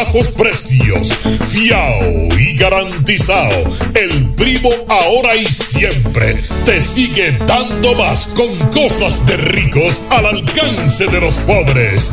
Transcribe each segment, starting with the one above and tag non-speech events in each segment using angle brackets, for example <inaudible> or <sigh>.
bajos precios. Fiao y garantizado. El primo ahora y siempre te sigue dando más con cosas de ricos al alcance de los pobres.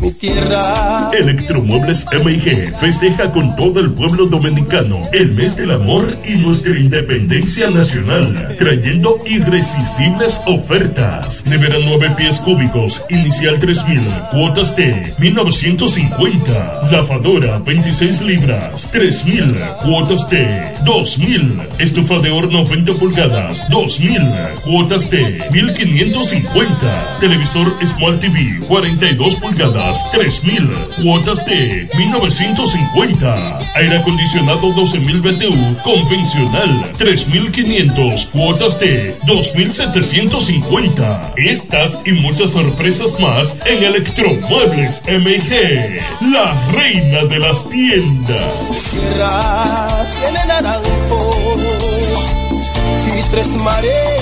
mi tierra. Electromuebles MIG festeja con todo el pueblo dominicano el mes del amor y nuestra independencia nacional, trayendo irresistibles ofertas. Nevera 9 pies cúbicos, inicial 3000, cuotas de 1950. Lavadora 26 libras, 3000, cuotas de 2000. Estufa de horno 20 pulgadas, 2000, cuotas de 1550. Televisor Smart TV 42 pulgadas 3.000. Cuotas de 1950. Aire acondicionado 12.000 BTU convencional 3.500. Cuotas de 2.750. Estas y muchas sorpresas más en Electromuebles MG. La reina de las tiendas. tiene naranjos y tres mares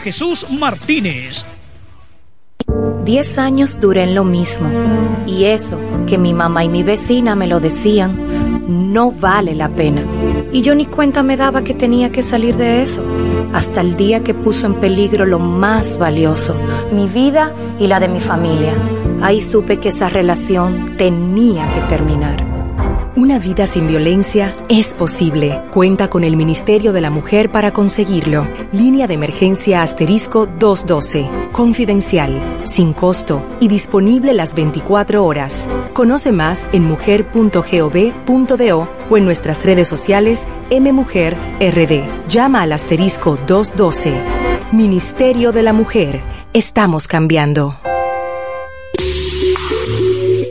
Jesús Martínez. Diez años duré en lo mismo. Y eso, que mi mamá y mi vecina me lo decían, no vale la pena. Y yo ni cuenta me daba que tenía que salir de eso. Hasta el día que puso en peligro lo más valioso, mi vida y la de mi familia. Ahí supe que esa relación tenía que terminar. Una vida sin violencia es posible. Cuenta con el Ministerio de la Mujer para conseguirlo. Línea de emergencia asterisco 212. Confidencial, sin costo y disponible las 24 horas. Conoce más en mujer.gov.do o en nuestras redes sociales MMujerRD. Llama al asterisco 212. Ministerio de la Mujer. Estamos cambiando.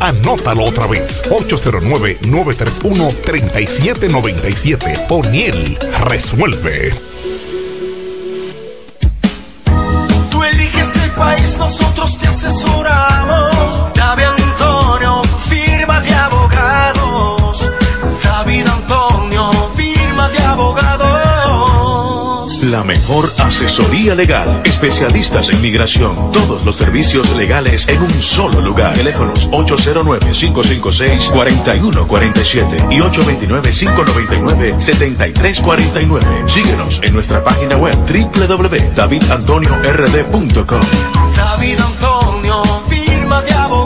Anótalo otra vez. 809-931-3797. O'Neill resuelve. Tú eliges el país, nosotros te asesoramos. La mejor asesoría legal. Especialistas en migración. Todos los servicios legales en un solo lugar. Teléfonos 809-556-4147 y 829-599-7349. Síguenos en nuestra página web www.davidantoniord.com. David Antonio, firma de abogados.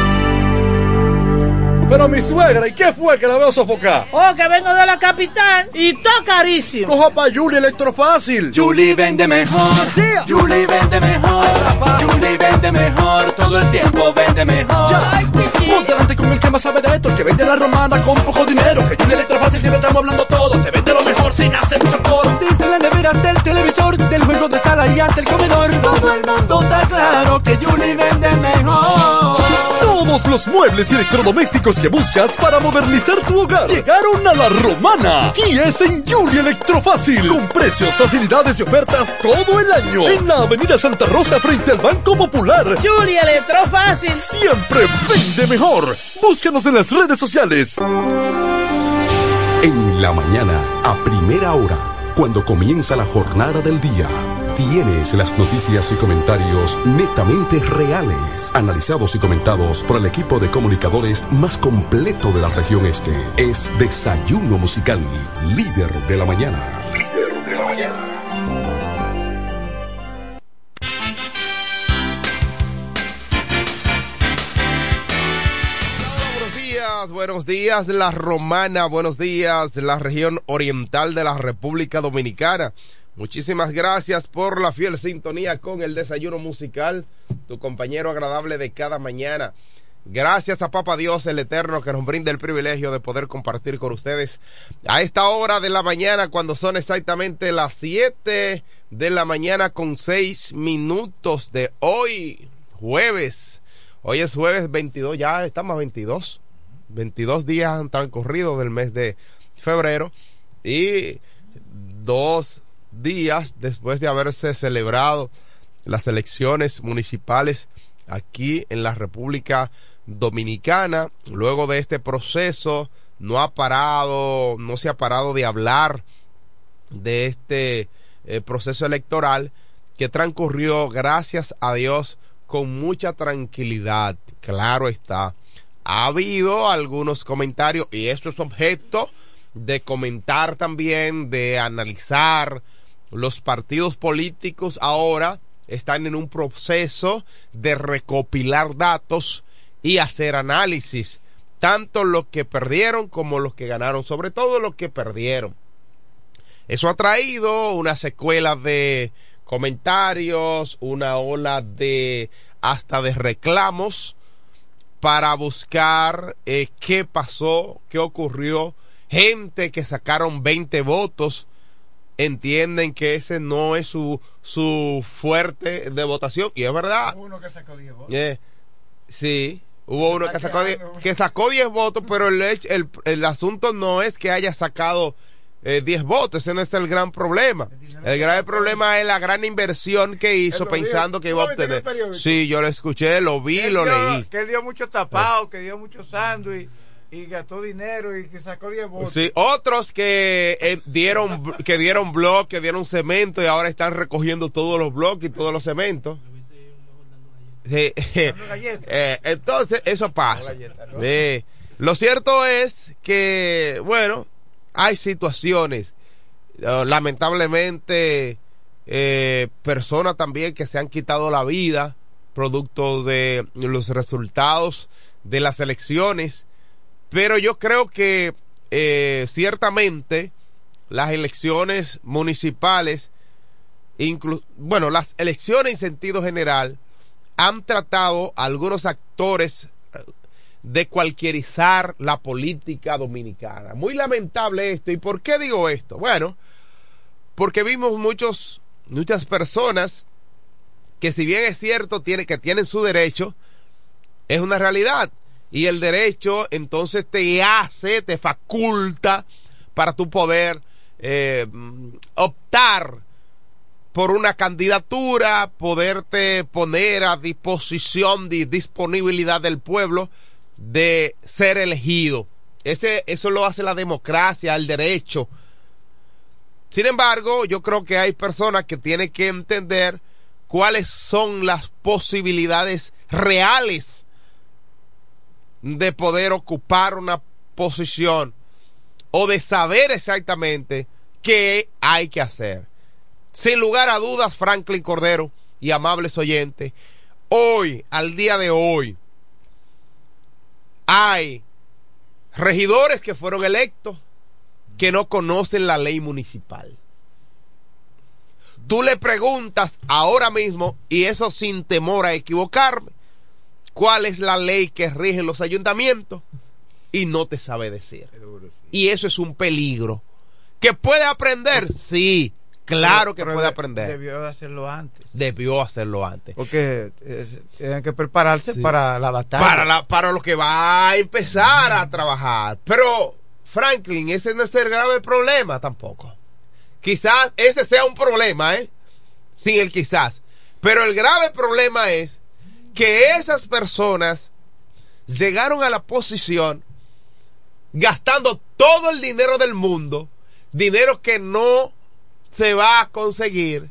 Pero mi suegra, ¿y qué fue que la veo sofocar? Oh, que vengo de la capital y todo carísimo. Coja pa' Julie Electrofácil. Julie vende mejor. Yeah. Julie vende mejor. Julie vende mejor. Todo el tiempo vende mejor. Ponte delante con el que más sabe de esto, el que vende la romana con poco dinero. Que Julie Electrofácil siempre estamos hablando todo. Te vende lo mejor sin hacer mucho coro. Desde la nevera hasta el televisor, del juego de sala y hasta el comedor. Todo el mundo está claro que Julie vende mejor. Todos los muebles y electrodomésticos que buscas para modernizar tu hogar llegaron a la romana. Y es en Julie Electrofácil. Con precios, facilidades y ofertas todo el año. En la Avenida Santa Rosa frente al Banco Popular. Julia Electrofácil. Siempre vende mejor. Búscanos en las redes sociales. En la mañana, a primera hora, cuando comienza la jornada del día, tienes las noticias y comentarios netamente reales, analizados y comentados por el equipo de comunicadores más completo de la región este. Es Desayuno Musical, líder de la mañana. Líder de la mañana. Buenos días, la romana, buenos días la región oriental de la República Dominicana. Muchísimas gracias por la fiel sintonía con el desayuno musical, tu compañero agradable de cada mañana. Gracias a Papa Dios el Eterno que nos brinda el privilegio de poder compartir con ustedes a esta hora de la mañana cuando son exactamente las 7 de la mañana con 6 minutos de hoy, jueves. Hoy es jueves 22, ya estamos a 22. 22 días han transcurrido del mes de febrero y dos días después de haberse celebrado las elecciones municipales aquí en la República Dominicana. Luego de este proceso no ha parado, no se ha parado de hablar de este eh, proceso electoral que transcurrió, gracias a Dios, con mucha tranquilidad. Claro está. Ha habido algunos comentarios y esto es objeto de comentar también, de analizar. Los partidos políticos ahora están en un proceso de recopilar datos y hacer análisis, tanto los que perdieron como los que ganaron, sobre todo los que perdieron. Eso ha traído una secuela de comentarios, una ola de hasta de reclamos para buscar eh, qué pasó, qué ocurrió. Gente que sacaron 20 votos entienden que ese no es su, su fuerte de votación. Y es verdad. Uno que sacó 10 votos. Eh, sí, hubo uno que sacó, 10, que sacó 10 votos, pero el, el, el asunto no es que haya sacado eh, 10 votos, ese no es el gran problema. El gran problema es la gran inversión que hizo pensando que iba a obtener. Sí, yo lo escuché, lo vi, lo dio, leí. Que dio mucho tapado, que dio mucho sándwich y gastó dinero y que sacó 10 votos. Sí, otros que eh, dieron que dieron blog, que dieron cemento y ahora están recogiendo todos los bloques y todos los cementos. Sí, <laughs> eh, entonces eso pasa. Lo cierto es que, bueno, hay situaciones, lamentablemente, eh, personas también que se han quitado la vida producto de los resultados de las elecciones pero yo creo que eh, ciertamente las elecciones municipales, bueno, las elecciones en sentido general, han tratado a algunos actores de cualquierizar la política dominicana. Muy lamentable esto. ¿Y por qué digo esto? Bueno, porque vimos muchos, muchas personas que si bien es cierto tiene, que tienen su derecho, es una realidad y el derecho entonces te hace, te faculta para tu poder eh, optar por una candidatura, poderte poner a disposición de disponibilidad del pueblo de ser elegido. Ese, eso lo hace la democracia, el derecho. Sin embargo, yo creo que hay personas que tienen que entender cuáles son las posibilidades reales de poder ocupar una posición o de saber exactamente qué hay que hacer. Sin lugar a dudas, Franklin Cordero y amables oyentes, hoy, al día de hoy, hay regidores que fueron electos que no conocen la ley municipal. Tú le preguntas ahora mismo, y eso sin temor a equivocarme, cuál es la ley que rige los ayuntamientos y no te sabe decir. Y eso es un peligro. ¿Que puede aprender? Sí, claro que Pero puede de- aprender. Debió hacerlo antes. Debió hacerlo antes. Porque eh, tienen que prepararse para la batalla. Para, la, para lo que va a empezar a trabajar. Pero, Franklin, ese no es el grave problema tampoco. Quizás ese sea un problema, ¿eh? Sin el quizás. Pero el grave problema es que esas personas llegaron a la posición gastando todo el dinero del mundo, dinero que no se va a conseguir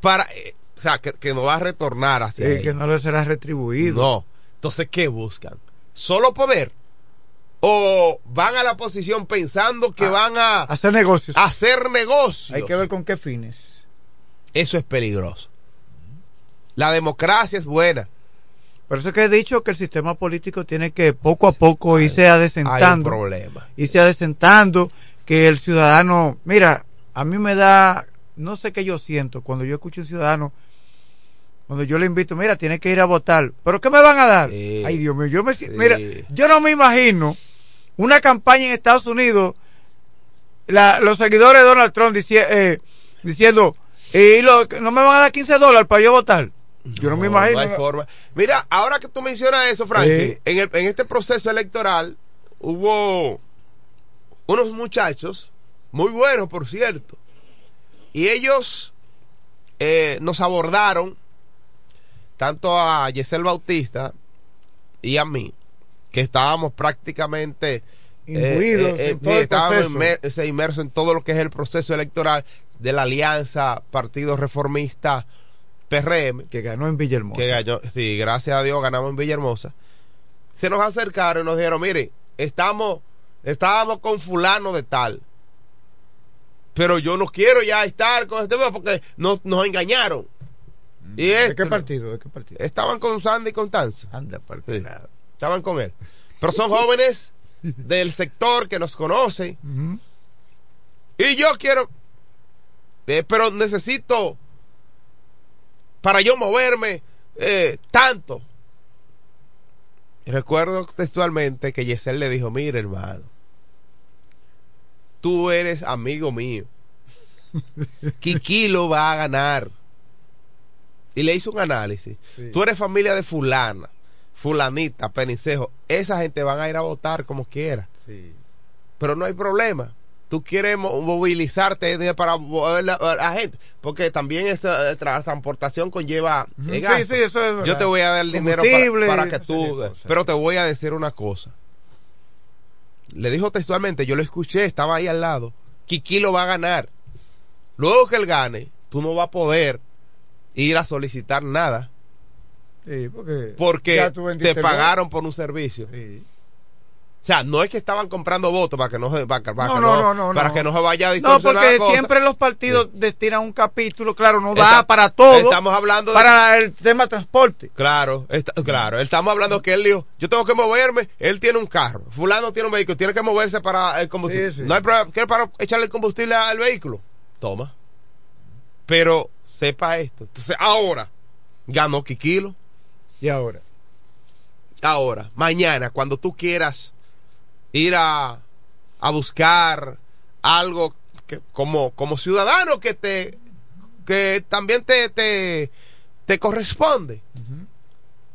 para, eh, o sea, que, que no va a retornar hacia Sí, que no le será retribuido. No. Entonces, ¿qué buscan? ¿Solo poder? ¿O van a la posición pensando que van a Hacer negocios. hacer negocios? Hay que ver con qué fines. Eso es peligroso. La democracia es buena. Por eso que he dicho que el sistema político tiene que poco a poco irse Hay un adesentando. problema. Irse adesentando. Que el ciudadano. Mira, a mí me da. No sé qué yo siento cuando yo escucho a un ciudadano. Cuando yo le invito, mira, tiene que ir a votar. ¿Pero qué me van a dar? Sí. Ay, Dios mío, yo me. Sí. Mira, yo no me imagino una campaña en Estados Unidos. la- los seguidores de Donald Trump dici- eh, diciendo. Y lo- no me van a dar 15 dólares para yo votar. Yo no, me imagino. hay forma. Mira, ahora que tú mencionas eso, Frankie, en, el- en este proceso electoral hubo unos muchachos, muy buenos, por cierto, y ellos eh, nos abordaron, tanto a Yesel Bautista y a mí, que estábamos prácticamente Imbuidos en todo el estábamos proceso. inmer- se inmersos en todo lo que es el proceso electoral de la alianza Partido Reformista PRM que ganó en Villahermosa. que ganó, sí, gracias a Dios ganamos en Villahermosa. Se nos acercaron y nos dijeron, mire, estamos, estábamos con fulano de tal. Pero yo no quiero ya estar con este porque nos, nos engañaron. Y ¿De esto- qué partido? ¿De qué partido? Estaban con Sandy y Constanza. Anda, Sí, estaban con él. Pero son jóvenes del sector que nos conocen. Y yo quiero, eh, pero necesito, para yo moverme, eh, tanto. Y recuerdo textualmente que Yesel le dijo, mire hermano, tú eres amigo mío. <laughs> Kikilo va a ganar. Y le hizo un análisis. Sí. Tú eres familia de fulana, fulanita, penicejo. Esa gente van a ir a votar como quiera Sí. pero no hay problema. Tú quieres mo- movilizarte para mover la, a la gente, porque también esta eh, tra- transportación conlleva eh, Sí, gasto. sí, eso es verdad. Yo te voy a dar el dinero para, que tú, pero te voy a decir una cosa. Le dijo textualmente, yo lo escuché, estaba ahí al lado. Kiki lo va a ganar. Luego que él gane, tú no vas a poder ir a solicitar nada, Sí, porque, porque te pagaron por un servicio. Sí. O sea, no es que estaban comprando votos para que no se, para, para No, que no, no- para que no se vaya a No, porque cosa. siempre los partidos destinan un capítulo, claro, no da Está- para todo. Estamos hablando de para el tema transporte. Claro, está- claro. Estamos hablando que él dijo, yo tengo que moverme, él tiene un carro, fulano tiene un vehículo, tiene que moverse para el combustible. Sí, sí. No hay problema, ¿quiere para echarle el combustible al vehículo? Toma. Pero sepa esto. Entonces, ahora, ganó Kikilo. Y ahora. Ahora, mañana, cuando tú quieras ir a, a buscar algo que, como, como ciudadano que te que también te, te, te corresponde.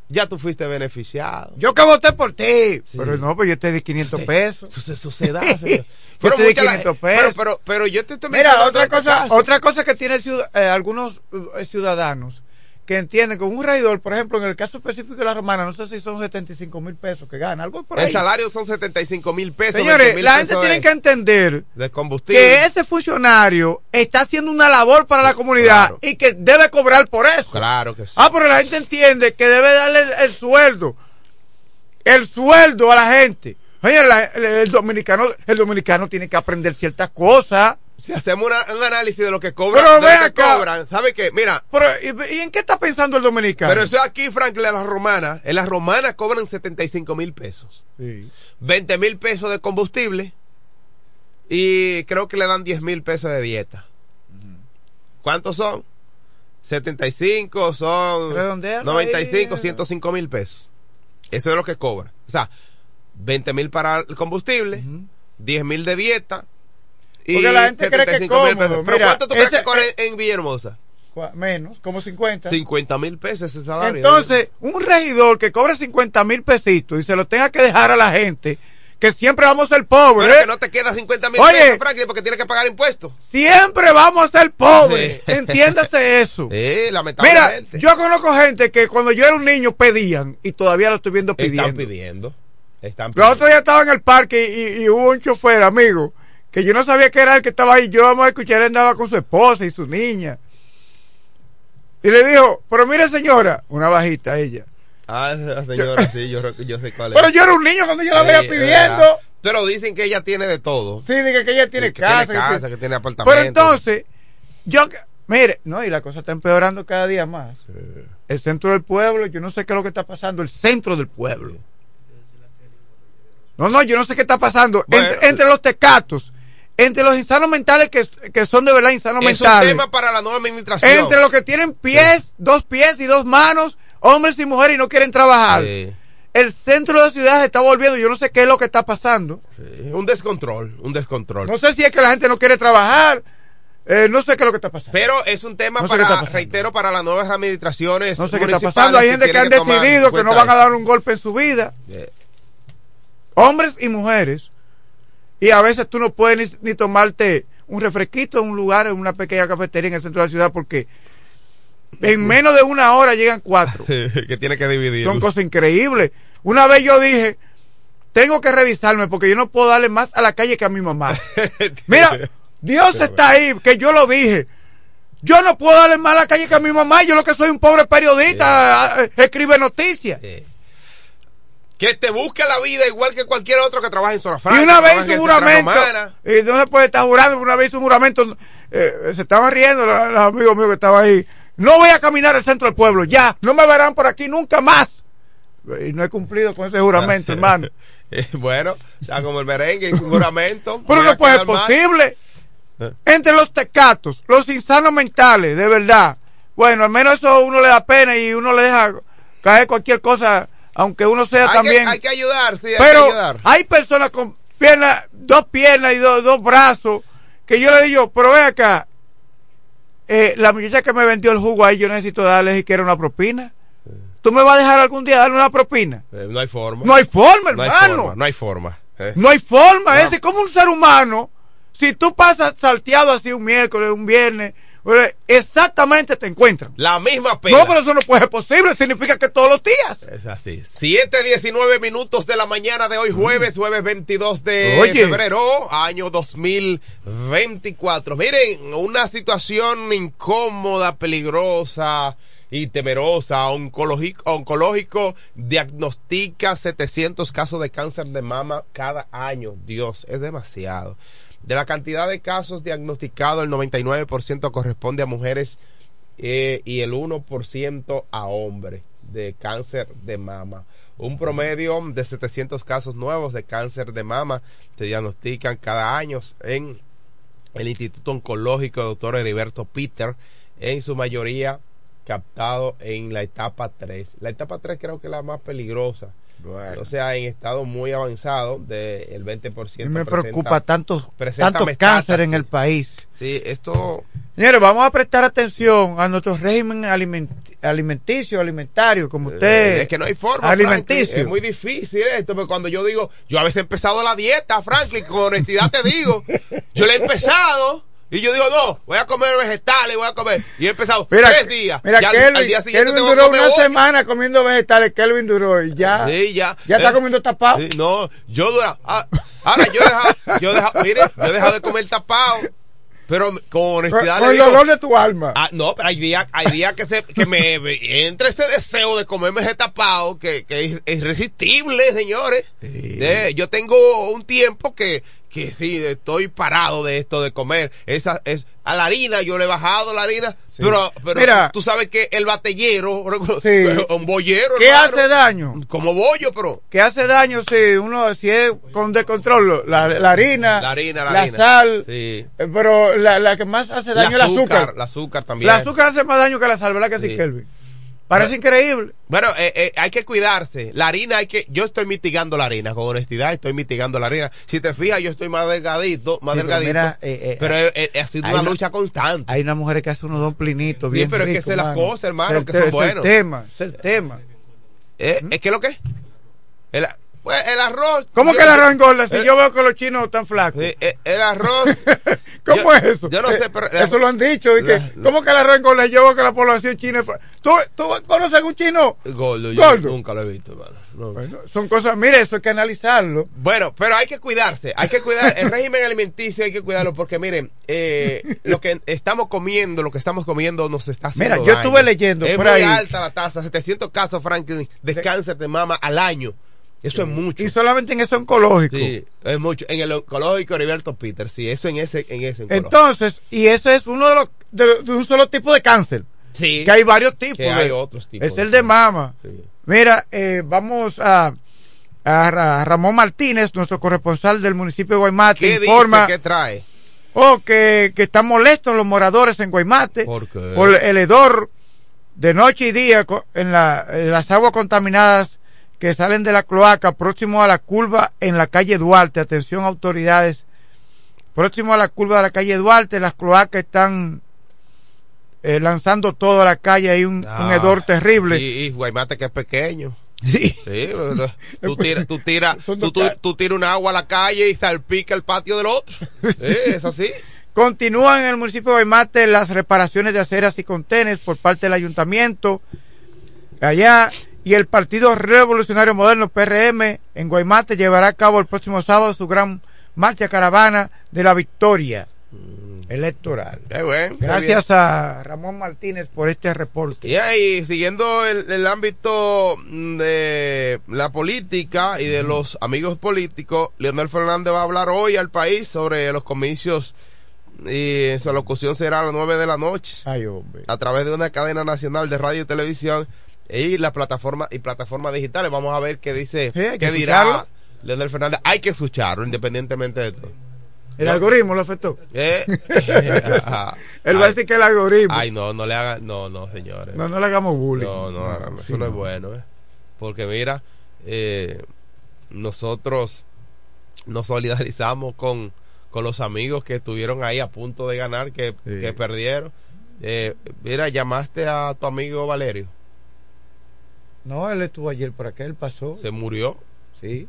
Ya tú fuiste beneficiado. Yo que voté por ti. Pero no, pues yo te di 500 Sí. pesos. Eso, eso se da, señor. Yo Pero, te di mucha la- 500 pero, pesos. pero, pero yo te estoy Mira, otra cosa, otra cosa que tiene ciud- eh, algunos eh, ciudadanos que entienden que un regidor, por ejemplo, en el caso específico de la romana, no sé si son 75 mil pesos que gana, algo por ahí. El salario son 75 mil pesos. Señores, 20,000 la gente tiene que entender de combustible. que ese funcionario está haciendo una labor para la comunidad Claro. y que debe cobrar por eso. Claro que sí. Ah, pero la gente entiende que debe darle el, el sueldo. El sueldo a la gente. El dominicano, el dominicano tiene que aprender ciertas cosas. Si hacemos una- un análisis de lo que cobran, Pero ve acá. cobran, ¿sabe qué? Mira, Pero, ¿y, y en qué está pensando el dominicano? pero eso es aquí, Franklin, en las romanas. En las romanas cobran 75 mil pesos. Sí. 20 mil pesos de combustible y creo que le dan 10 mil pesos de dieta. ¿Cuántos son? 75 son Redondealo 95, ahí. 105 mil pesos. Eso es lo que cobra. O sea, 20 mil para el combustible, 10 mil de dieta y Porque la gente cree que es 75 mil cómodo. pesos. ¿Pero Mira, cuánto tú crees ese- que cobra en, Villahermosa? Menos, como 50. 50 mil pesos ese salario. Entonces, un regidor que cobre 50 mil pesitos y se lo tenga que dejar a la gente, que siempre vamos a ser pobres. Pero que no te queda 50 mil pesos, Franklin, porque tienes que pagar impuestos. Siempre vamos a ser pobres. Sí. Entiéndase eso. <laughs> Sí, Mira, lamentablemente. yo conozco gente que cuando yo era un niño pedían y todavía lo estoy viendo pidiendo. Están pidiendo. Están Los pidiendo. otros días estaba en el parque y, y hubo un chofer, amigo, que yo no sabía que era el que estaba ahí. Yo vamos a escuchar, él andaba con su esposa y su niña. Y le dijo, pero mire señora, una bajita ella. Ah, esa señora, sí, yo, sé cuál es. Pero yo era un niño cuando yo la veía pidiendo. Pero dicen que ella tiene de todo. Sí, dije que ella tiene Que casa. tiene casa, que tiene apartamento. Pero entonces, yo, mire, no, y la cosa está empeorando cada día más. El centro del pueblo, yo no sé qué es lo que está pasando, el centro del pueblo. No, no, yo no sé qué está pasando. Bueno. entre, entre los tecatos, entre los insanos mentales que, que son de verdad insanos es un mentales, tema para la nueva administración. entre los que tienen pies, dos pies y dos manos, hombres y mujeres y no quieren trabajar. Sí, El centro de la ciudad se está volviendo, yo no sé qué es lo que está pasando. sí, un descontrol, un descontrol. No sé si es que la gente no quiere trabajar. eh, no sé qué es lo que está pasando. Pero es un tema No sé para, reitero, para las nuevas administraciones. No sé qué está pasando. Hay gente que han decidido que no van a dar un golpe en su vida. Eh, Hombres y mujeres. Y a veces tú no puedes ni, ni tomarte un refresquito en un lugar, en una pequeña cafetería en el centro de la ciudad, porque en <laughs> menos de una hora llegan cuatro. <laughs> que tiene que dividir. Son cosas increíbles. Una vez yo dije, tengo que revisarme porque yo no puedo darle más a la calle que a mi mamá. <laughs> Mira, Dios está ahí, que yo lo dije. Yo no puedo darle más a la calle que a mi mamá. Yo lo que soy un pobre periodista, escribe noticias. Eh, Que te busque la vida igual que cualquier otro que trabaje en zona franca. y una vez hizo un juramento, y no se puede estar jurando, una vez hizo un juramento, eh, se estaban riendo los, los amigos míos que estaban ahí. No voy a caminar al centro del pueblo, ya, no me verán por aquí nunca más. Y no he cumplido con ese juramento, <laughs> hermano. Eh, bueno, ya como el merengue, un juramento. <laughs> Pero no puede ser mal. posible. Eh. Entre los tecatos, los insanos mentales, de verdad. Bueno, al menos eso uno le da pena y uno le deja caer cualquier cosa, aunque uno sea Hay que- también. hay que ayudar, sí, hay Pero que ayudar. hay personas con piernas, dos piernas y dos, dos brazos, que yo le digo, pero ven acá, eh, la muchacha que me vendió el jugo ahí, yo necesito darle siquiera una propina. ¿Tú me vas a dejar algún día darle una propina? Eh, no hay forma. No hay forma, No hay hermano. forma, no hay forma. eh. No hay forma, No. ese como un ser humano. Si tú pasas salteado así un miércoles, un viernes, exactamente te encuentran. La misma pena. No, pero eso no puede ser posible, significa que todos los días. Es así. 7, 19 minutos de la mañana de hoy, jueves, jueves 22 de Oye. febrero, año 2024. Miren, una situación incómoda, peligrosa y temerosa. Oncológico, oncológico diagnostica 700 casos de cáncer de mama cada año. Dios, es demasiado. De la cantidad de casos diagnosticados, el 99% corresponde a mujeres eh, y el 1% a hombres de cáncer de mama. Un promedio de 700 casos nuevos de cáncer de mama se diagnostican cada año en el Instituto Oncológico Dr. Heriberto Peter, en su mayoría captado en la etapa 3. La etapa 3 creo que es la más peligrosa. O sea, en estado muy avanzado del 20%. me presenta- preocupa tantos, metástasis. cáncer en el país. Sí, esto Señores, vamos a prestar atención a nuestro régimen aliment- alimenticio, alimentario, como usted. Eh, es que no hay forma. Alimenticio. Franklin. Es muy difícil esto, porque cuando yo digo, yo a veces he empezado la dieta, Franklin, con honestidad te digo, yo la he empezado. Y yo digo, no, voy a comer vegetales, voy a comer. Y he empezado Mira, tres días. Mira, Ya Kelvin, al día siguiente Kelvin duró una ocho. semana comiendo vegetales. Kelvin duró y ya. Sí, ya. Ya está Eh, comiendo tapado. sí, no, yo dura. ah, ahora yo he dejado, yo he dejado, mire, yo he dejado de comer tapado. Pero con honestidad con el dolor de tu alma. Ah, no, pero hay días, hay días que, se, que me entre ese deseo de comerme ese tapado que, que es, es irresistible, señores. Eh, yo tengo un tiempo que, que sí, estoy parado de esto de comer. Esa es a la harina yo le he bajado la harina, pero pero Mira. tú sabes que el batellero, <laughs> Sí. <laughs> un bollero, ¿Qué hermano, hace daño? como bollo, pero que hace daño si uno si es con descontrol la, la harina la harina, la, harina. sal Sí. eh, pero la, la que más hace daño es el azúcar el azúcar también. el azúcar hace más daño que la sal verdad que sí, Sí. Kelvin parece increíble Bueno, eh, eh, hay que cuidarse. La harina hay que, yo estoy mitigando la harina, con honestidad estoy mitigando la harina. Si te fijas, yo estoy más delgadito, más Sí, pero delgadito. mira, eh, eh, pero ha sido una una- lucha constante. hay unas mujeres que hacen unos domplinitos Sí, bien pero es que es la mano. cosa, hermano, es que son ese es buenos. el tema es el tema Eh, ¿Es que lo que? El, pues, el arroz. ¿Cómo yo- que el arroz engorda si el- yo veo que los chinos están flacos? Sí, el arroz. <laughs> ¿Cómo yo- es eso? Yo no sé, pero. Eso lo han dicho. y que, la- ¿Cómo que el arroz engorda? Yo veo que la población china es ¿Tú, ¿Tú conoces algún chino? Gordo, yo nunca lo he visto, hermano. No. Bueno, son cosas, mire, eso hay que analizarlo. Bueno, pero hay que cuidarse, hay que cuidar el régimen alimenticio, hay que cuidarlo porque miren, eh, lo que estamos comiendo, lo que estamos comiendo nos está haciendo Mira, yo daño. estuve leyendo es por muy ahí. alta la tasa, 700 casos, Franklin, de cáncer de mama al año. Eso es mucho. Y solamente en eso oncológico. Sí, es mucho. En el oncológico Heriberto Peter, sí, eso en ese, en ese oncológico. Entonces, y ese es uno de los, de, de un solo tipo de cáncer. Sí. Que hay varios tipos. Que de- hay otros tipos Es el de mama. Sí. Mira, eh, vamos a, a Ra- Ramón Martínez, nuestro corresponsal del municipio de Guaymate, ¿Qué informa dice? ¿Qué trae? oh, que, que están molestos los moradores en Guaymate ¿Por qué? por el hedor de noche y día en, la- en las aguas contaminadas que salen de la cloaca próximo a la curva en la calle Duarte. Atención autoridades. Próximo a la curva de la calle Duarte, las cloacas están eh, lanzando toda la calle. Hay un, un Ah, hedor terrible. Y, y Guaymate que es pequeño. <laughs> Sí. Sí, <laughs> <laughs> tú tiras, tú tiras, Son tú, tú, tú un agua a la calle y salpica el patio del otro. Sí, es así. Continúan en el municipio de Guaymate las reparaciones de aceras y contenes por parte del ayuntamiento allá y el Partido Revolucionario Moderno PRM en Guaymate llevará a cabo el próximo sábado su gran marcha caravana de la victoria electoral. Qué bueno. Gracias a Ramón Martínez por este reporte. Y ahí, siguiendo el, el ámbito de la política y de los amigos políticos, Leonel Fernández va a hablar hoy al país sobre los comicios y su alocución será a las 9 de la noche Ay, hombre. a través de una cadena nacional de radio y televisión y la plataforma y plataformas digitales. Vamos a ver qué dice, Sí, qué dirá. Leonel Fernández. Hay que escucharlo independientemente de todo. El algoritmo lo afectó. Eh, ajá. <laughs> <laughs> Él va a decir que el algoritmo. Ay, no, no le hagan, no, no, señores. No, no le hagamos bullying. No, no, hagamos, sí, eso no, es no. bueno, ¿eh? Porque mira, eh, nosotros nos solidarizamos con, con los amigos que estuvieron ahí a punto de ganar, que, Sí. que perdieron. Eh, mira, llamaste a tu amigo Valerio, No, él estuvo ayer por acá, él pasó. se murió. Sí.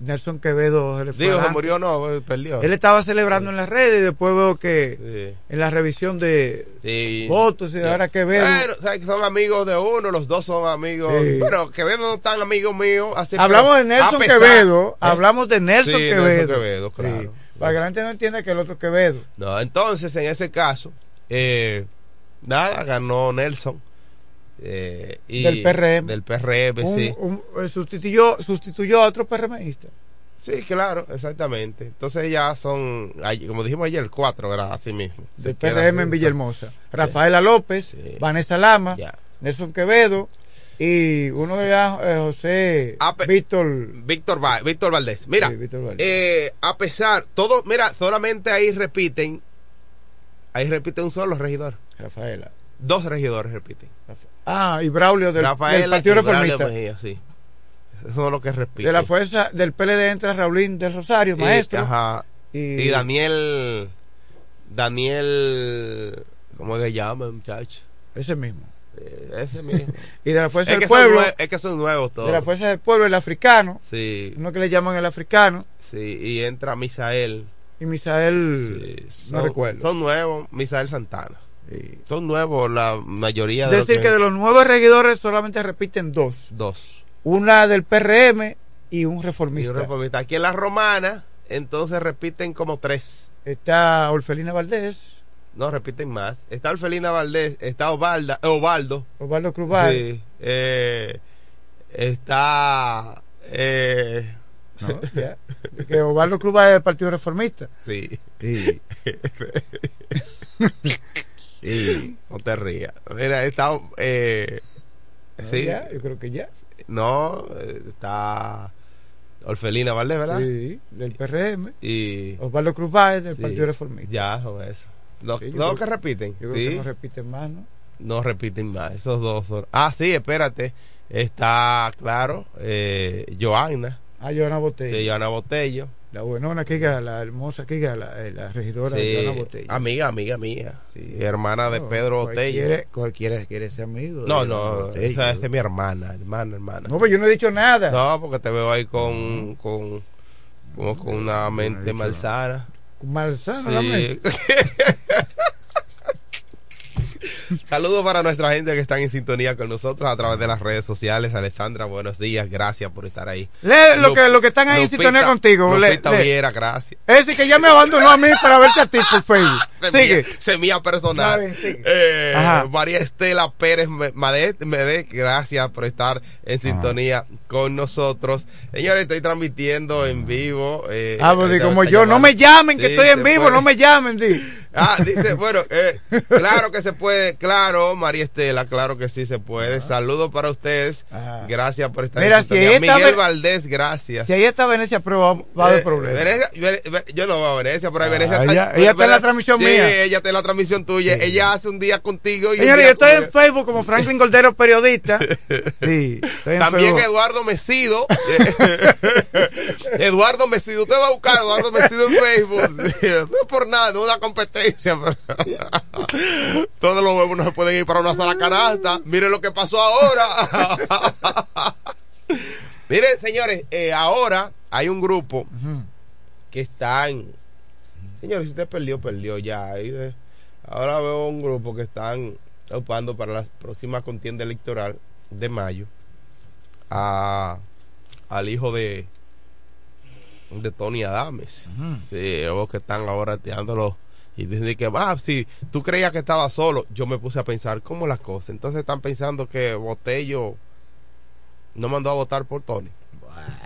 Nelson Quevedo Digo, se murió, no, perdió. Él estaba celebrando en las redes y después veo que Sí. en la revisión de Sí. votos y ahora Quevedo. Bueno, sabes que son amigos de uno, los dos son amigos. Bueno, Quevedo no tan amigo mío. Así hablamos de Nelson pesar- Quevedo, ¿Eh? hablamos de Nelson Quevedo. Nelson Quevedo, claro. Para que la gente no entienda que el otro Quevedo. No, entonces en ese caso, eh, nada, ganó Nelson. Eh, y Del PRM. Del PRM, Un- sí. un- eh, sustituyó, sustituyó a otro PRMista. Sí, claro, exactamente. Entonces ya son, como dijimos ayer, cuatro. Así mismo. Del PRM en Villahermosa. Rafaela López, Sí. Vanessa Lama. Nelson Quevedo y uno ya eh, José Víctor. Víctor, Va- Víctor Valdés. Mira, Sí, Víctor Valdés. eh, a pesar, todo, mira, solamente ahí repiten, ahí repite un solo regidor. Rafaela. Dos regidores repiten. Ah, y Braulio del, del Rafael Partido Braulio Reformista. Mejía, sí. Esos son los que repiten. De la fuerza del PLD entra Raulín del Rosario, Y- maestro. ajá. Y, Y Daniel. Daniel. ¿Cómo es que llama, muchacho? ese mismo. Eh, ese mismo. <laughs> Y de la fuerza es, del son pueblo, es que son nuevos todos. de la fuerza del pueblo, el africano, Sí, uno que le llaman el africano, sí. Y entra Misael. y Misael, Sí, no son- recuerdo. Son nuevos, Misael Santana. Son nuevos la mayoría Es de decir, los que de los nuevos regidores solamente repiten dos. Dos. Una del PRM y un Y reformista. un reformista. Aquí en la romana, entonces repiten como tres. Está Orfelina Valdés, No, repiten más. Está Orfelina Valdés, está Ovalda, eh, Ovaldo. Osvaldo Cruzbar, Sí. Eh, está. Eh, No, <laughs> ya. Que Osvaldo Cruz va del Partido Reformista. Sí. Sí. <laughs> Sí, no te rías. Mira, está. Eh, No, sí. ya, yo creo que ya. No, eh, está. Orfelina Valdés, ¿verdad? Sí, del PRM. Y. Osvaldo Cruz Báez del sí, Partido Reformista. Ya, son eso. Los, Sí, los creo- que repiten. Yo creo sí. que no repiten más, ¿no? no repiten más. Esos dos son. Ah, sí, espérate. Está, claro, eh, Joanna. Ah, Joana Botello. Sí, Joana Botello. La buenona Kika, la hermosa Kika, la, eh, la regidora Sí, Joana Botello. amiga, amiga mía. Y hermana de No, Pedro Botello. cualquiera- Cualquiera quiere ser amigo. de No, no, Botello. esa, es mi hermana, hermana, hermana. No, pues yo no he dicho nada. No, porque te veo ahí con, con, como con una mente malsana. Malsana la Sí. mente. <laughs> Saludos para nuestra gente que están en sintonía con nosotros a través de las redes sociales. Alessandra, buenos días, gracias por estar ahí. Lee lo Lup- que, lo que están ahí en sintonía contigo. Lupita lee. Viera, gracias. Es decir, que ya me abandonó a mí para verte a ti por Facebook. <laughs> Sigue. Semilla, semilla personal. Bien, sigue. Eh, Ajá. María Estela Pérez Me- Madet, Medet, gracias por estar en sintonía con nosotros. Señores, estoy transmitiendo en vivo. Eh, Ah, pues, como yo, no me llamen, que Sí, estoy en vivo, puede. no me llamen, di. <laughs> Ah, dice, bueno, eh, claro que se puede, claro, María Estela, claro que sí se puede. Saludos para ustedes. Gracias por estar Mira, en si está Miguel Valdés, gracias. Si ahí está Venecia prueba, va a haber Eh, problemas. Venecia- Ve- Ve- yo no voy a Venecia, pero hay Venecia. Ah, ay, ella- pero- ella está en la transmisión sí, mía. ella está en la transmisión tuya. Ella hace un día contigo y yo estoy con- en Facebook como Franklin Cordero, periodista. Sí, estoy en También Facebook. Eduardo Mesido. <laughs> Eduardo Mesido. Usted va a buscar a Eduardo Mesido en Facebook. <laughs> No es por nada, no es una competencia. <laughs> Todos los huevos no se pueden ir para una sala canasta. Miren lo que pasó ahora. <laughs> Miren, señores, eh, ahora hay un grupo que está en. Señores, si usted perdió, perdió ya. Ahora veo un grupo que están ocupando para la próxima contienda electoral de mayo a, al hijo de de Tony Adames. Sí, los que están ahora tirándolo y dicen que, ah, si tú creías que estaba solo, yo me puse a pensar cómo las cosas. Entonces están pensando que Botello no mandó a votar por Tony.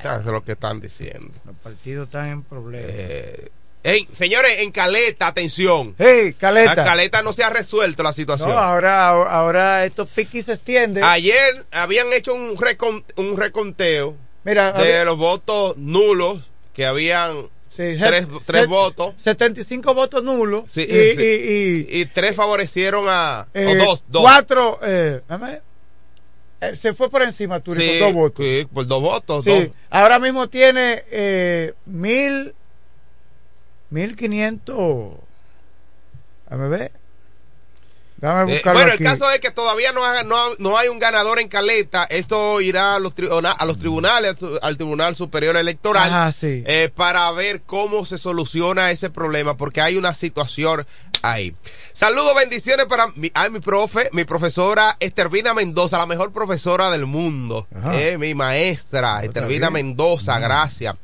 Eso es lo que están diciendo. Los partidos están en problemas. Eh, ey, señores, en Caleta, atención. Hey, Caleta. En Caleta no se ha resuelto la situación. No, ahora, ahora estos piquis se extienden. Ayer habían hecho un, recon- un reconteo Mira, de los votos nulos que habían Sí, tres, tres votos 75 votos nulos. Sí, y, y- y, y tres favorecieron a eh, o dos, dos. Cuatro. Eh, eh, se fue por encima, Turi, Sí, por dos votos. sí, por dos votos. Sí, dos. ahora mismo tiene eh, mil, mil quinientos. Dame ver. Dame Eh, bueno, aquí. el caso es que todavía no, ha- no, no hay un ganador en Caleta. Esto irá a los, tribuna- a los tribunales, al Tribunal Superior Electoral, Ajá, sí. eh, para ver cómo se soluciona ese problema, porque hay una situación ahí. Saludos, bendiciones para mi, ay, mi profe, mi profesora Estervina Mendoza, la mejor profesora del mundo. Eh, mi maestra, Estervina. Mendoza, gracias.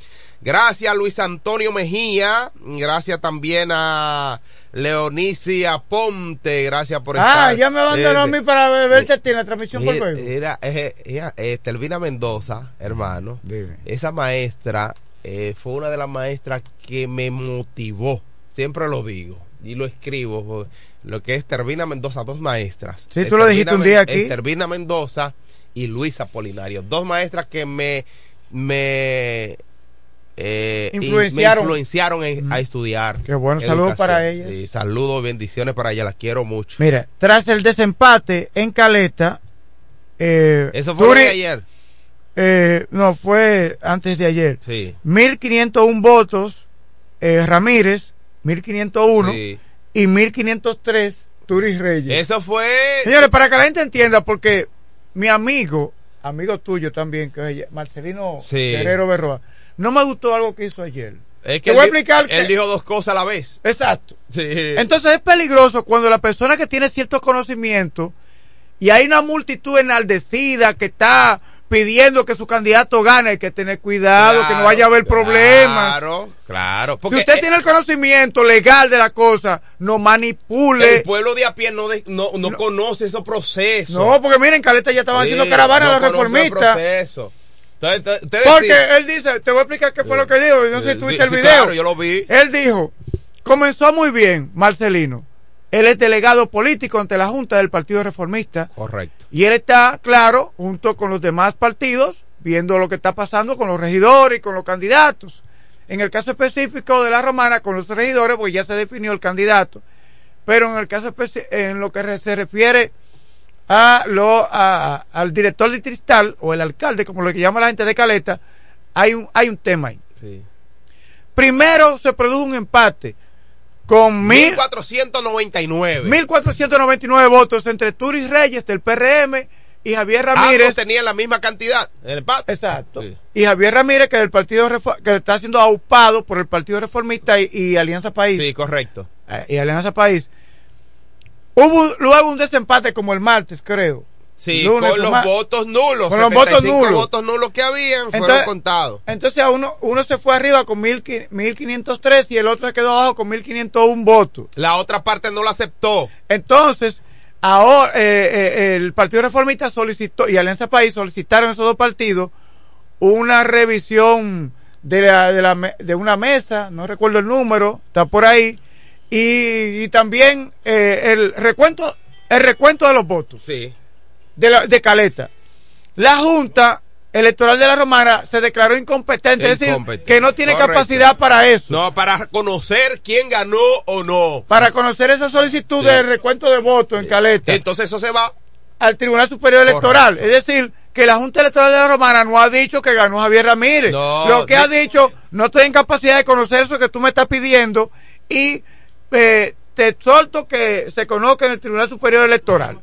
Gracias Luis Antonio Mejía, gracias también a Leonicia Ponte, gracias por estar. Ah, ya me abandonó a mí para ti en la transmisión por Mira, Facebook. Era, eh, eh, Telvina Mendoza, hermano. Esa maestra eh, fue una de las maestras que me motivó. Siempre lo digo y lo escribo. Lo que es Tervina Mendoza, dos maestras. Sí, tú lo dijiste un día aquí. Tervina Mendoza y Luisa Polinario. Dos maestras que me. me eh, in- Influenciaron. me influenciaron en- a estudiar. Qué bueno, saludos para ellas. Saludos, bendiciones para ellas, las quiero mucho. Mira, tras el desempate en Caleta, eh, Eso fue Turi- ayer. eh, no, fue antes de ayer. Sí. 1501 votos, eh, Ramírez, 1501 Sí. y 1503 Turis Reyes. Eso fue. Señores, para que la gente entienda, porque mi amigo, amigo tuyo también, que es Marcelino Sí. Guerrero Berroa, no me gustó algo que hizo ayer. Es Te voy a él, explicar que- él dijo dos cosas a la vez. Exacto. Sí. Entonces es peligroso cuando la persona que tiene cierto conocimiento y hay una multitud enaldecida que está pidiendo que su candidato gane, hay que tener cuidado, que no vaya a haber problemas. Claro, claro. Si usted eh, tiene el conocimiento legal de la cosa, no manipule. el pueblo de a pie no, de- no, no conoce esos procesos. No, porque miren, Caleta ya estaban Sí, haciendo caravana no los reformistas. Porque él dice, te voy a explicar qué fue lo que dijo, no sé si Sí, tuviste el sí, video. claro, yo lo vi. Él dijo, comenzó muy bien, Marcelino. Él es delegado político ante la Junta del Partido Reformista. Correcto. Y él está, claro, junto con los demás partidos, viendo lo que está pasando con los regidores y con los candidatos. En el caso específico de la Romana, con los regidores, pues ya se definió el candidato. Pero en el caso en lo que se refiere a lo, a- al director de Cristal, o el alcalde, como lo que llama la gente de Caleta, hay un, hay un tema ahí. Sí. Primero se produjo un empate con mil, 1499. 1.499 votos entre Turis Reyes del PRM y Javier Ramírez. Ambos tenían la misma cantidad en el empate. Exacto. Y Javier Ramírez, que, del partido que está siendo aupado por el Partido Reformista y, y Alianza País. Sí, correcto. Eh, y Alianza País. Hubo luego un desempate como el martes, creo. Sí, Lunes con los votos nulos. Con los votos 75 nulos. votos nulos que habían fueron Entonces- contados. Entonces a uno, uno se fue arriba con mil qui- 1503 y el otro se quedó abajo con 1501 votos. La otra parte no la aceptó. Entonces, ahora eh, eh, el Partido Reformista solicitó y Alianza País solicitaron esos dos partidos una revisión de, la, de, la de una mesa, no recuerdo el número, está por ahí, y, y también eh, el recuento el recuento de los votos Sí. de, la- de Caleta. La Junta Electoral de la Romana se declaró incompetente, es decir, que no tiene Correcto. capacidad para eso. No, para conocer quién ganó o no. Para conocer esa solicitud Sí. de recuento de votos en Caleta. Entonces eso se va. al Tribunal Superior Electoral. Es decir, que la Junta Electoral de la Romana no ha dicho que ganó Javier Ramírez. No, Lo que ha dicho, no estoy en capacidad de conocer eso que tú me estás pidiendo y eh, te exhorto que se conozca en el Tribunal Superior Electoral.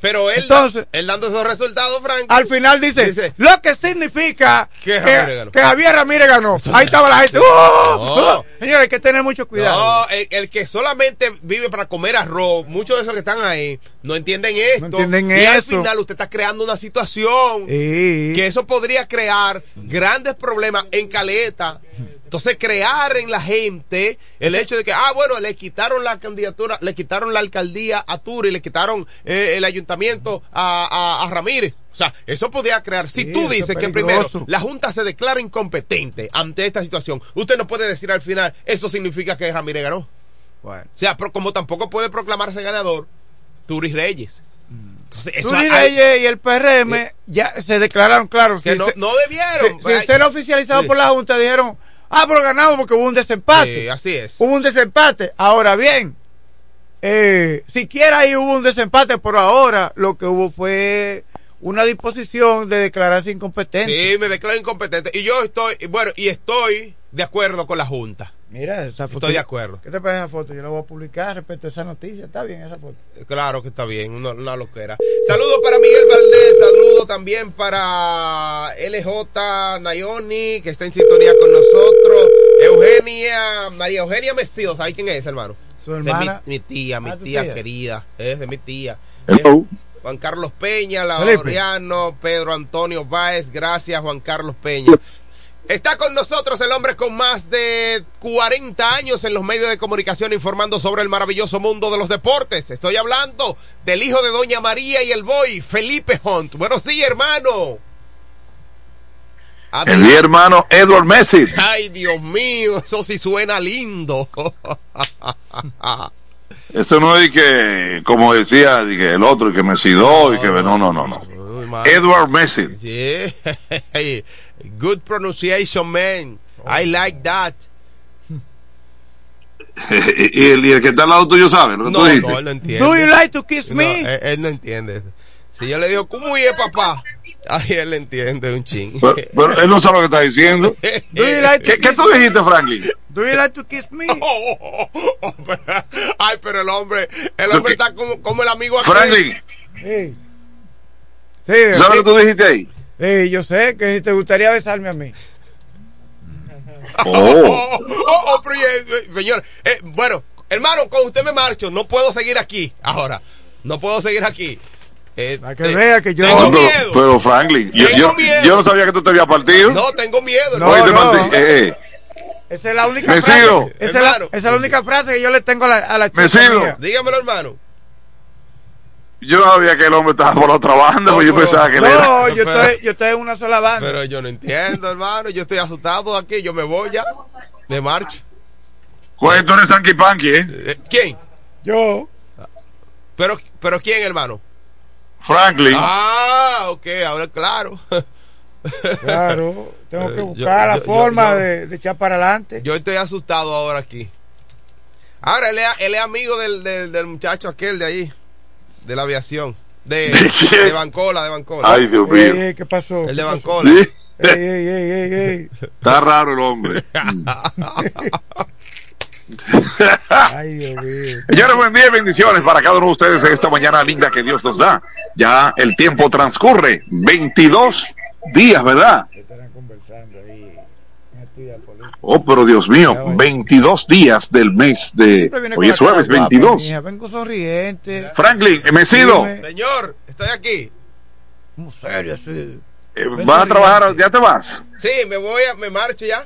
Pero él, Entonces- él dando esos resultados, Frank. Al final dice, lo que significa Que que, Ramírez ganó. que Javier Ramírez ganó. Ahí estaba la gente. No. ¡Uh! Señores, hay que tener mucho cuidado. No, el, el que solamente vive para comer arroz, muchos de esos que están ahí no entienden esto. entienden y al final usted está creando una situación Sí. que eso podría crear grandes problemas en Caleta. Entonces, crear en la gente el hecho de que, ah, bueno, le quitaron la candidatura, le quitaron la alcaldía a Turi, le quitaron eh, el ayuntamiento a, a- a Ramírez. O sea, eso podría crear. Si Sí, tú dices que primero la Junta se declara incompetente ante esta situación, usted no puede decir al final, eso significa que Ramírez ganó. Bueno. O sea, pro- como tampoco puede proclamarse ganador Turis Reyes. Entonces, eso Turi hay- Reyes y el PRM ya se declararon claros. que si no, se- no debieron. Si, si usted lo oficializado Sí. por la Junta, dijeron, ah, pero ganamos porque hubo un desempate. Sí, así es. Hubo un desempate. Ahora bien, eh, siquiera ahí hubo un desempate, pero ahora lo que hubo fue una disposición de declararse incompetente. Sí, me declaro incompetente. Y yo estoy, bueno, y estoy de acuerdo con la Junta. Mira, esa foto. Estoy de acuerdo. ¿Qué te parece esa foto? Yo la voy a publicar respecto a esa noticia. Está bien esa foto. Claro que está bien, una, una loquera. Saludos para Miguel Valdés, también para LJ Nayoni, que está en sintonía con nosotros. Eugenia, María Eugenia Mesido, ¿sabes quién es, hermano? Su Esa es hermana. mi, mi tía, mi Ah, tía, tía. querida, es de mi tía. Hello. Juan Carlos Peña. Laureano, Pedro Antonio Báez, gracias Juan Carlos Peña. Está con nosotros el hombre con más de 40 años en los medios de comunicación informando sobre el maravilloso mundo de los deportes. Estoy hablando del hijo de Doña María y el boy, Felipe Hunt. Buenos días, hermano. El mi hermano Edward Messi. Ay, Dios mío, eso sí suena lindo. Eso no es que, como decía de que el otro, que Messi 2 y que no, no, no, no. Edward Messi. Yeah. Good pronunciation, man. I like that. <laughs> y, el, y el que está al lado tuyo sabe lo que tú No, dijiste. no, él no entiende. Do you like to kiss No, me? él, él no entiende eso. Si yo le digo, ¿cómo es papá? Ay, él entiende un ching. Pero, pero él no sabe lo que está diciendo. <laughs> Do you like to ¿Qué, qué tú dijiste, Franklin? Do you like to kiss me? <laughs> Ay, pero el hombre, el hombre está como, como el amigo aquel. Franklin, Sí. Sí, ¿sabes lo que tú dijiste ahí? Sí, yo sé que si te gustaría besarme a mí. <laughs> Oh. Oh, oh, oh, pero, eh, eh, señor, eh, bueno, hermano, con usted me marcho, no puedo seguir aquí ahora. No puedo seguir aquí. Eh, Para que te- vea que yo tengo No, pero, miedo. pero Franklin, yo, yo, yo no sabía que tú te habías partido. No, tengo miedo. No, no. eh, eh. Esa es la única Me frase. sigo. Esa es, la, esa es la única frase que yo le tengo a la, a la Me chica sigo. mía. Dígamelo, hermano. Yo no sabía que el hombre estaba por otra banda, pues yo pensaba que él era. No, yo estoy, yo estoy en una sola banda. Pero yo no entiendo, hermano. Yo estoy asustado aquí. Yo me voy ya. De marcha. Pues tú eres Sanky Panky, ¿eh? Eh, ¿Quién? Yo. Pero, pero ¿quién, hermano? Franklin. Ah, ok, ahora claro. Claro, tengo que Eh, buscar yo- la yo- forma yo- de, de echar para adelante. Yo estoy asustado ahora aquí. Ahora, él es, él es amigo del, del, del muchacho aquel de ahí, de la aviación. De, ¿De de Bancola, de Bancola. Ay, Dios mío. Ey, ey, ¿Qué pasó? El de. Bancola. Sí. <laughs> Ey, ey, ey, ey, ey. <laughs> Está raro el hombre. <laughs> Ay, Dios mío. Señores, buen día y bendiciones para cada uno de ustedes en esta mañana linda que Dios nos da. Ya el tiempo transcurre. 22 días, ¿verdad? Estarán conversando ahí. en actividad política. Oh, pero Dios mío, 22 días del mes de... Hoy es jueves cara guapa, 22. mija. Vengo sonriente. Franklin, eh, Mesido, Dime. Señor, estoy aquí. Muy serio, así. eh, ¿vas a trabajar? ¿Ya te vas? Sí, me voy, a, me marcho ya.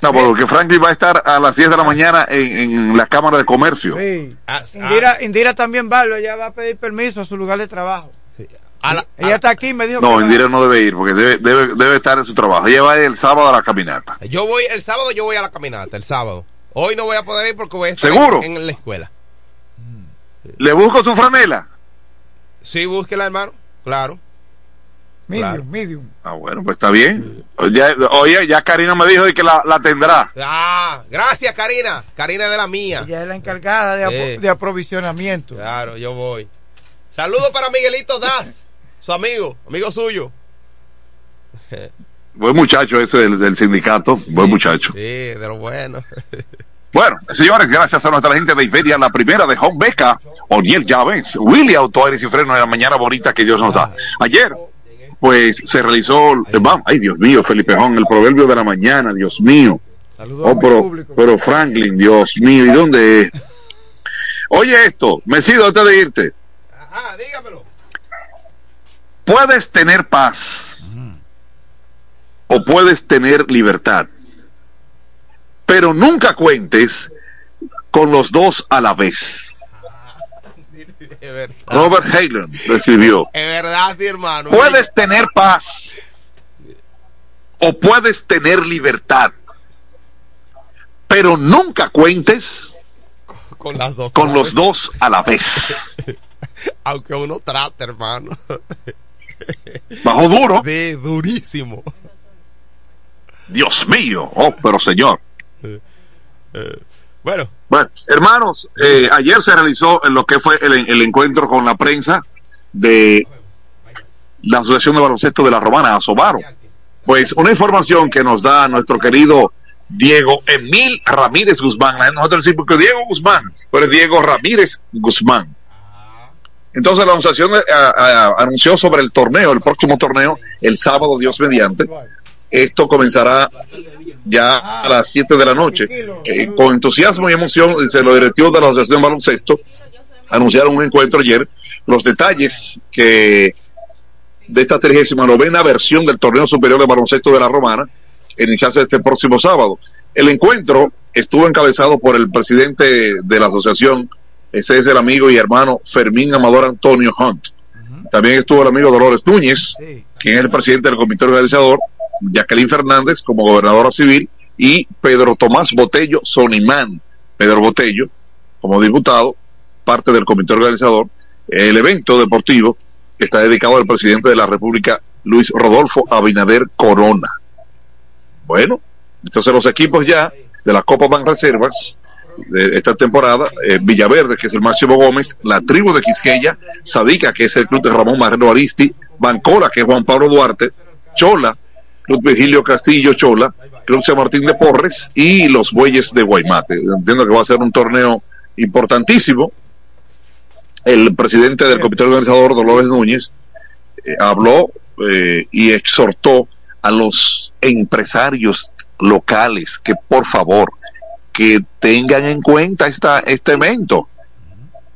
No, porque Franklin va a estar a las 10 de la mañana en, en la Cámara de Comercio. Sí. Ah, Indira, Indira también va, ella va a pedir permiso a su lugar de trabajo. A la- Ella está aquí, me dijo No, que. Indira no debe ir porque debe, debe, debe estar en su trabajo. Ella va el sábado a la caminata. Yo voy, el sábado yo voy a la caminata, el sábado. Hoy no voy a poder ir porque voy a estar ¿Seguro? En, en la escuela. ¿Le busco su franela? Sí, búsquela, hermano. Claro. Medium, Claro. medium. Ah, bueno, pues está bien. Ya- oye, ya Karina me dijo que la, la tendrá. Ah, gracias, Karina. Karina es de la mía. Ella es la encargada de, de aprovisionamiento. Claro, yo voy. Saludos para Miguelito Das, su amigo, amigo suyo. <laughs> Buen muchacho ese del, del sindicato. Buen muchacho. Sí, de lo bueno. <laughs> Bueno, señores, gracias a nuestra gente de Iberia, la primera de Home Beca, Oniel Llaves, Willy Auto Aires y Freno de la mañana bonita que Dios nos da. Ayer, pues se realizó, vamos, ay Dios mío, Felipe Jón, el proverbio de la mañana, Dios mío. Saludos Oh, pero, público. pero Franklin, Dios mío, ¿y dónde es? <laughs> Oye esto, me sigo antes de irte. Ajá, dígamelo. Puedes tener paz o puedes tener libertad, pero nunca cuentes con los dos a la vez. Robert Halen lo escribió. Es verdad, sí, hermano. Puedes tener paz o puedes tener libertad, pero nunca cuentes con las dos. con los dos a la vez. <laughs> Aunque uno trate, hermano. <laughs> Bajo duro. Sí, durísimo. Dios mío, oh, pero señor. Bueno, Bueno, hermanos, eh, ayer se realizó en lo que fue el, el encuentro con la prensa de la Asociación de Baloncesto de la Romana, Asobaro. Pues una información que nos da nuestro querido Diego Emil Ramírez Guzmán. Nosotros decimos que Diego Guzmán, pero es Diego Ramírez Guzmán. Entonces la asociación eh, anunció sobre el torneo, el próximo torneo, el sábado, Dios mediante. Esto comenzará ya a las 7 de la noche. Eh, con entusiasmo y emoción, dice, los directivos de la Asociación Baloncesto anunciaron un encuentro ayer. Los detalles que de esta 39 versión del torneo superior de baloncesto de la Romana, iniciarse este próximo sábado. El encuentro estuvo encabezado por el presidente de la asociación, ese es el amigo y hermano Fermín Amador Antonio Hunt. También estuvo el amigo Dolores Núñez, quien es el presidente del comité organizador, Jacqueline Fernández como gobernadora civil y Pedro Tomás Botello Sonimán, Pedro Botello como diputado, parte del comité organizador. El evento deportivo está dedicado al presidente de la República, Luis Rodolfo Abinader Corona. Bueno, entonces los equipos ya de la Copa Ban Reservas de esta temporada, eh, Villaverde, que es el Máximo Gómez, la tribu de Quisqueya, Sadica, que es el club de Ramón Marrero Aristi, Bancola, que es Juan Pablo Duarte, Chola, Club Virgilio Castillo Chola, Club San Martín de Porres y los Bueyes de Guaymate. Entiendo que va a ser un torneo importantísimo. El presidente del comité organizador, Dolores Núñez, eh, habló eh, y exhortó a los empresarios locales que por favor que tengan en cuenta esta, este evento.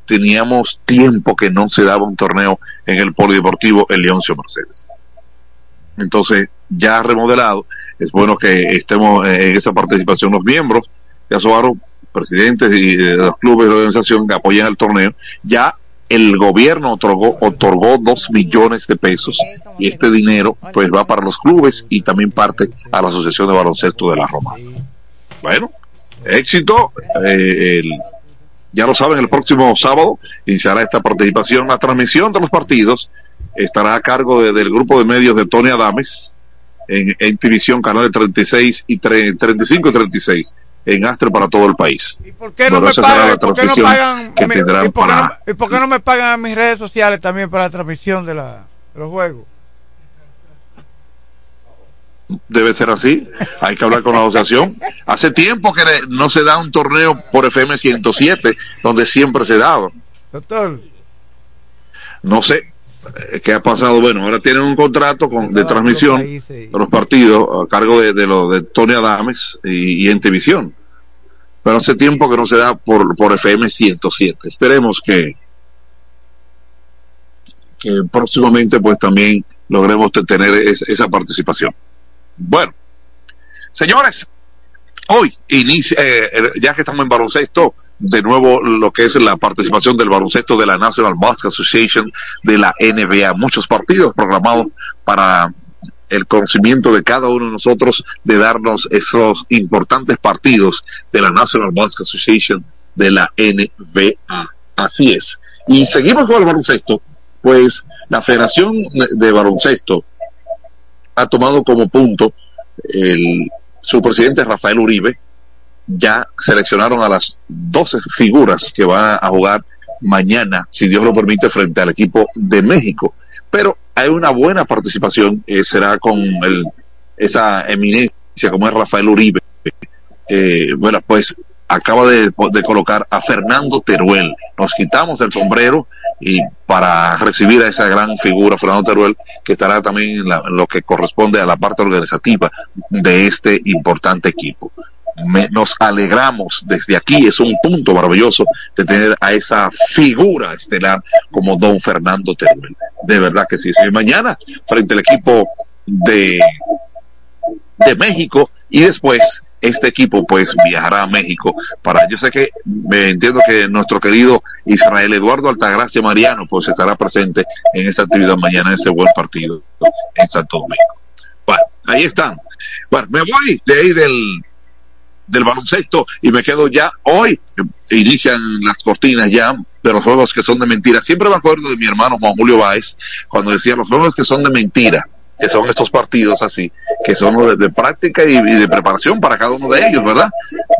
Teníamos tiempo que no se daba un torneo en el Polideportivo El Leoncio Mercedes. Entonces, ya remodelado, es bueno que estemos eh, en esa participación los miembros de Asobaro presidentes y de los clubes de la organización que apoyan el torneo, ya el gobierno otorgó, otorgó dos millones de pesos y este dinero pues va para los clubes y también parte a la Asociación de Baloncesto de la Roma. Bueno, éxito. eh, el- ya lo saben, el próximo sábado iniciará esta participación. La transmisión de los partidos estará a cargo de- del grupo de medios de Tony Adames en, en División Canal 36 y tre- 35 y 36 en Astre para todo el país. ¿Por qué no Bueno, me pagan? la ¿Por qué no transmisión pagan? que mi- tendrán ¿y, por qué para- no, y por qué no me pagan a mis redes sociales también para la transmisión de, la, de los juegos? Debe ser así. Hay que hablar con la asociación. Hace tiempo que no se da un torneo por FM 107, donde siempre se daba. Doctor, No sé eh, qué ha pasado. Bueno, ahora tienen un contrato con, de transmisión de los partidos a cargo de, de lo de Tony Adames y, y en televisión. Pero hace tiempo que no se da por, por FM 107. Esperemos que, que próximamente pues también logremos te- tener es- esa participación. Bueno, señores, hoy inicia, eh, ya que estamos en baloncesto, de nuevo lo que es la participación del baloncesto de la National Basketball Association de la NBA. Muchos partidos programados para el conocimiento de cada uno de nosotros de darnos esos importantes partidos de la National Basketball Association de la NBA. Así es. Y seguimos con el baloncesto, pues la Federación de- de Baloncesto ha tomado como punto el, su presidente Rafael Uribe, ya seleccionaron a las 12 figuras que van a jugar mañana, si Dios lo permite, frente al equipo de México. Pero hay una buena participación, eh, será con el, esa eminencia como es Rafael Uribe. Eh, bueno, pues acaba de, colocar a Fernando Teruel. Nos quitamos el sombrero y para recibir a esa gran figura, Fernando Teruel, que estará también en, la- lo que corresponde a la parte organizativa de este importante equipo. Me- nos alegramos desde aquí, es un punto maravilloso de tener a esa figura estelar como don Fernando Teruel. De verdad que sí. sí. Mañana, frente al equipo de, de México, y después este equipo pues viajará a México para, yo sé que me entiendo que nuestro querido Israel Eduardo Altagracia Mariano pues estará presente en esta actividad mañana, en ese buen partido en Santo Domingo. Bueno, ahí están. Bueno, me voy de ahí del, del baloncesto y me quedo ya hoy. Inician las cortinas ya de los juegos que son de mentira. Siempre me acuerdo de mi hermano Juan Julio Báez cuando decía los juegos que son de mentira, que son estos partidos así, que son de, de práctica y, de preparación para cada uno de ellos, ¿verdad?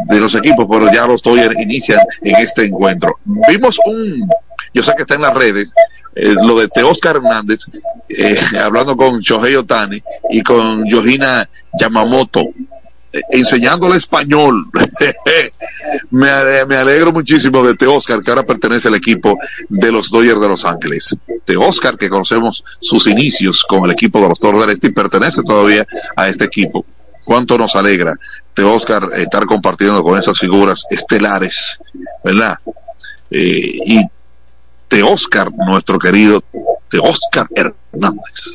De los equipos, pero ya los estoy inician en este encuentro. Vimos un, yo sé que está en las redes, eh, lo de Teóscar Hernández, eh, <laughs> hablando con Shohei Otani y con Georgina Yamamoto, enseñándole español. <laughs> me, me alegro muchísimo de Teóscar, que ahora pertenece al equipo de los Dodgers de Los Ángeles. Teóscar, que conocemos sus inicios con el equipo de los Toros del Este y pertenece todavía a este equipo. Cuánto nos alegra Teóscar estar compartiendo con esas figuras estelares, ¿verdad? Eh, y Teóscar, nuestro querido Teóscar Hernández.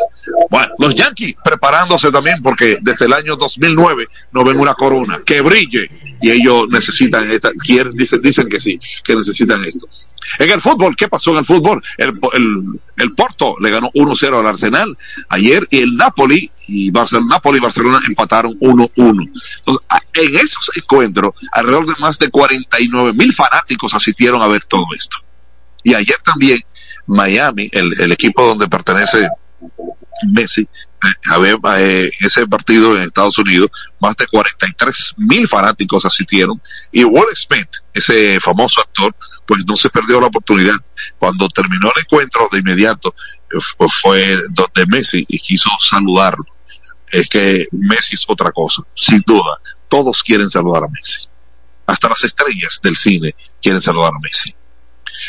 Bueno, los Yankees preparándose también porque desde el año 2009 no ven una corona que brille y ellos necesitan esta, dicen, dicen que sí, que necesitan esto. En el fútbol, ¿qué pasó en el fútbol? El, el, el Porto le ganó 1-0 al Arsenal ayer y el Napoli y Barcelona, Napoli y Barcelona empataron 1-1. Entonces, en esos encuentros, alrededor de más de 49 mil fanáticos asistieron a ver todo esto. Y ayer también Miami, el, el equipo donde pertenece Messi, eh, a eh, ese partido en Estados Unidos, más de 43 mil fanáticos asistieron y Will Smith, ese famoso actor, pues no se perdió la oportunidad. Cuando terminó el encuentro, de inmediato eh, fue donde Messi y quiso saludarlo. Es que Messi es otra cosa, sin duda. Todos quieren saludar a Messi. Hasta las estrellas del cine quieren saludar a Messi.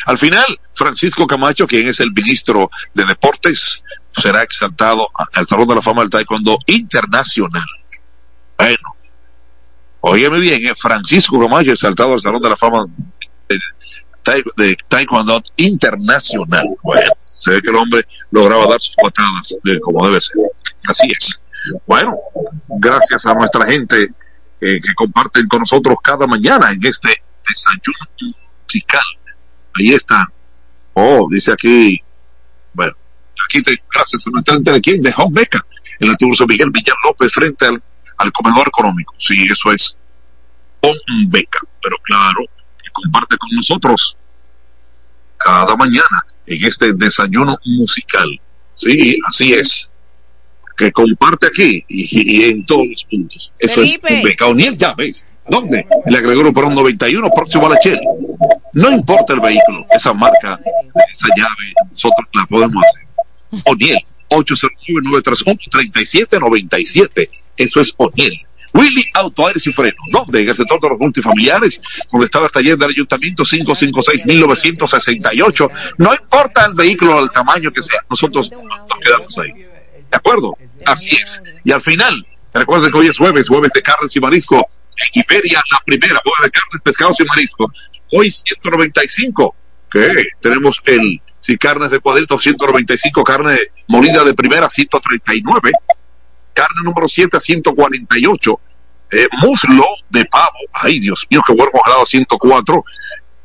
Al final, Francisco Camacho, quien es el ministro de Deportes, será exaltado al Salón de la Fama del Taekwondo Internacional. Bueno, óyeme bien, ¿eh? Francisco Camacho exaltado al Salón de la Fama de, tae- de Taekwondo Internacional. Bueno, se ve que el hombre lograba dar sus patadas eh, como debe ser. Así es. Bueno, gracias a nuestra gente eh, que comparten con nosotros cada mañana en este desayuno musical. Ahí está. Oh, dice aquí, bueno, aquí te, gracias a nuestra de quién, de Home Beca, el antiguo Miguel Villar López frente al, al comedor económico. Sí, eso es Home Beca, pero claro, que comparte con nosotros cada mañana en este desayuno musical. Sí, así es. Que comparte aquí y, y en todos los puntos. Eso Felipe. es Home Beca. O'Neill, ya ves. ¿Dónde? Le agregó por un 91 próximo a la Shell. No importa el vehículo, esa marca, esa llave, nosotros la podemos hacer. O'Neill, 809-931-3797. Eso es O'Neill. Willy Auto Aires y Freno. ¿Dónde? En el sector de los multifamiliares, donde estaba el taller del ayuntamiento 556-1968. No importa el vehículo, el tamaño que sea, nosotros nos quedamos ahí. ¿De acuerdo? Así es. Y al final, recuerden que hoy es jueves, jueves de carnes y marisco. En Iberia, la primera, jueves de carnes, pescados y marisco. Hoy 195. ¿Qué? Tenemos el, si carnes de cuadrito, 195, carne molida de primera, 139 carne número 7 a 148, eh, muslo de pavo, ay Dios mío, que buen congelado 104,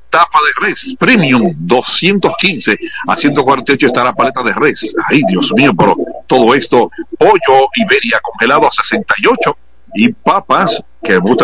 tapa de res premium 215 a 148 está la paleta de res, ay Dios mío, pero todo esto, pollo Iberia congelado a 68 y papas que gusta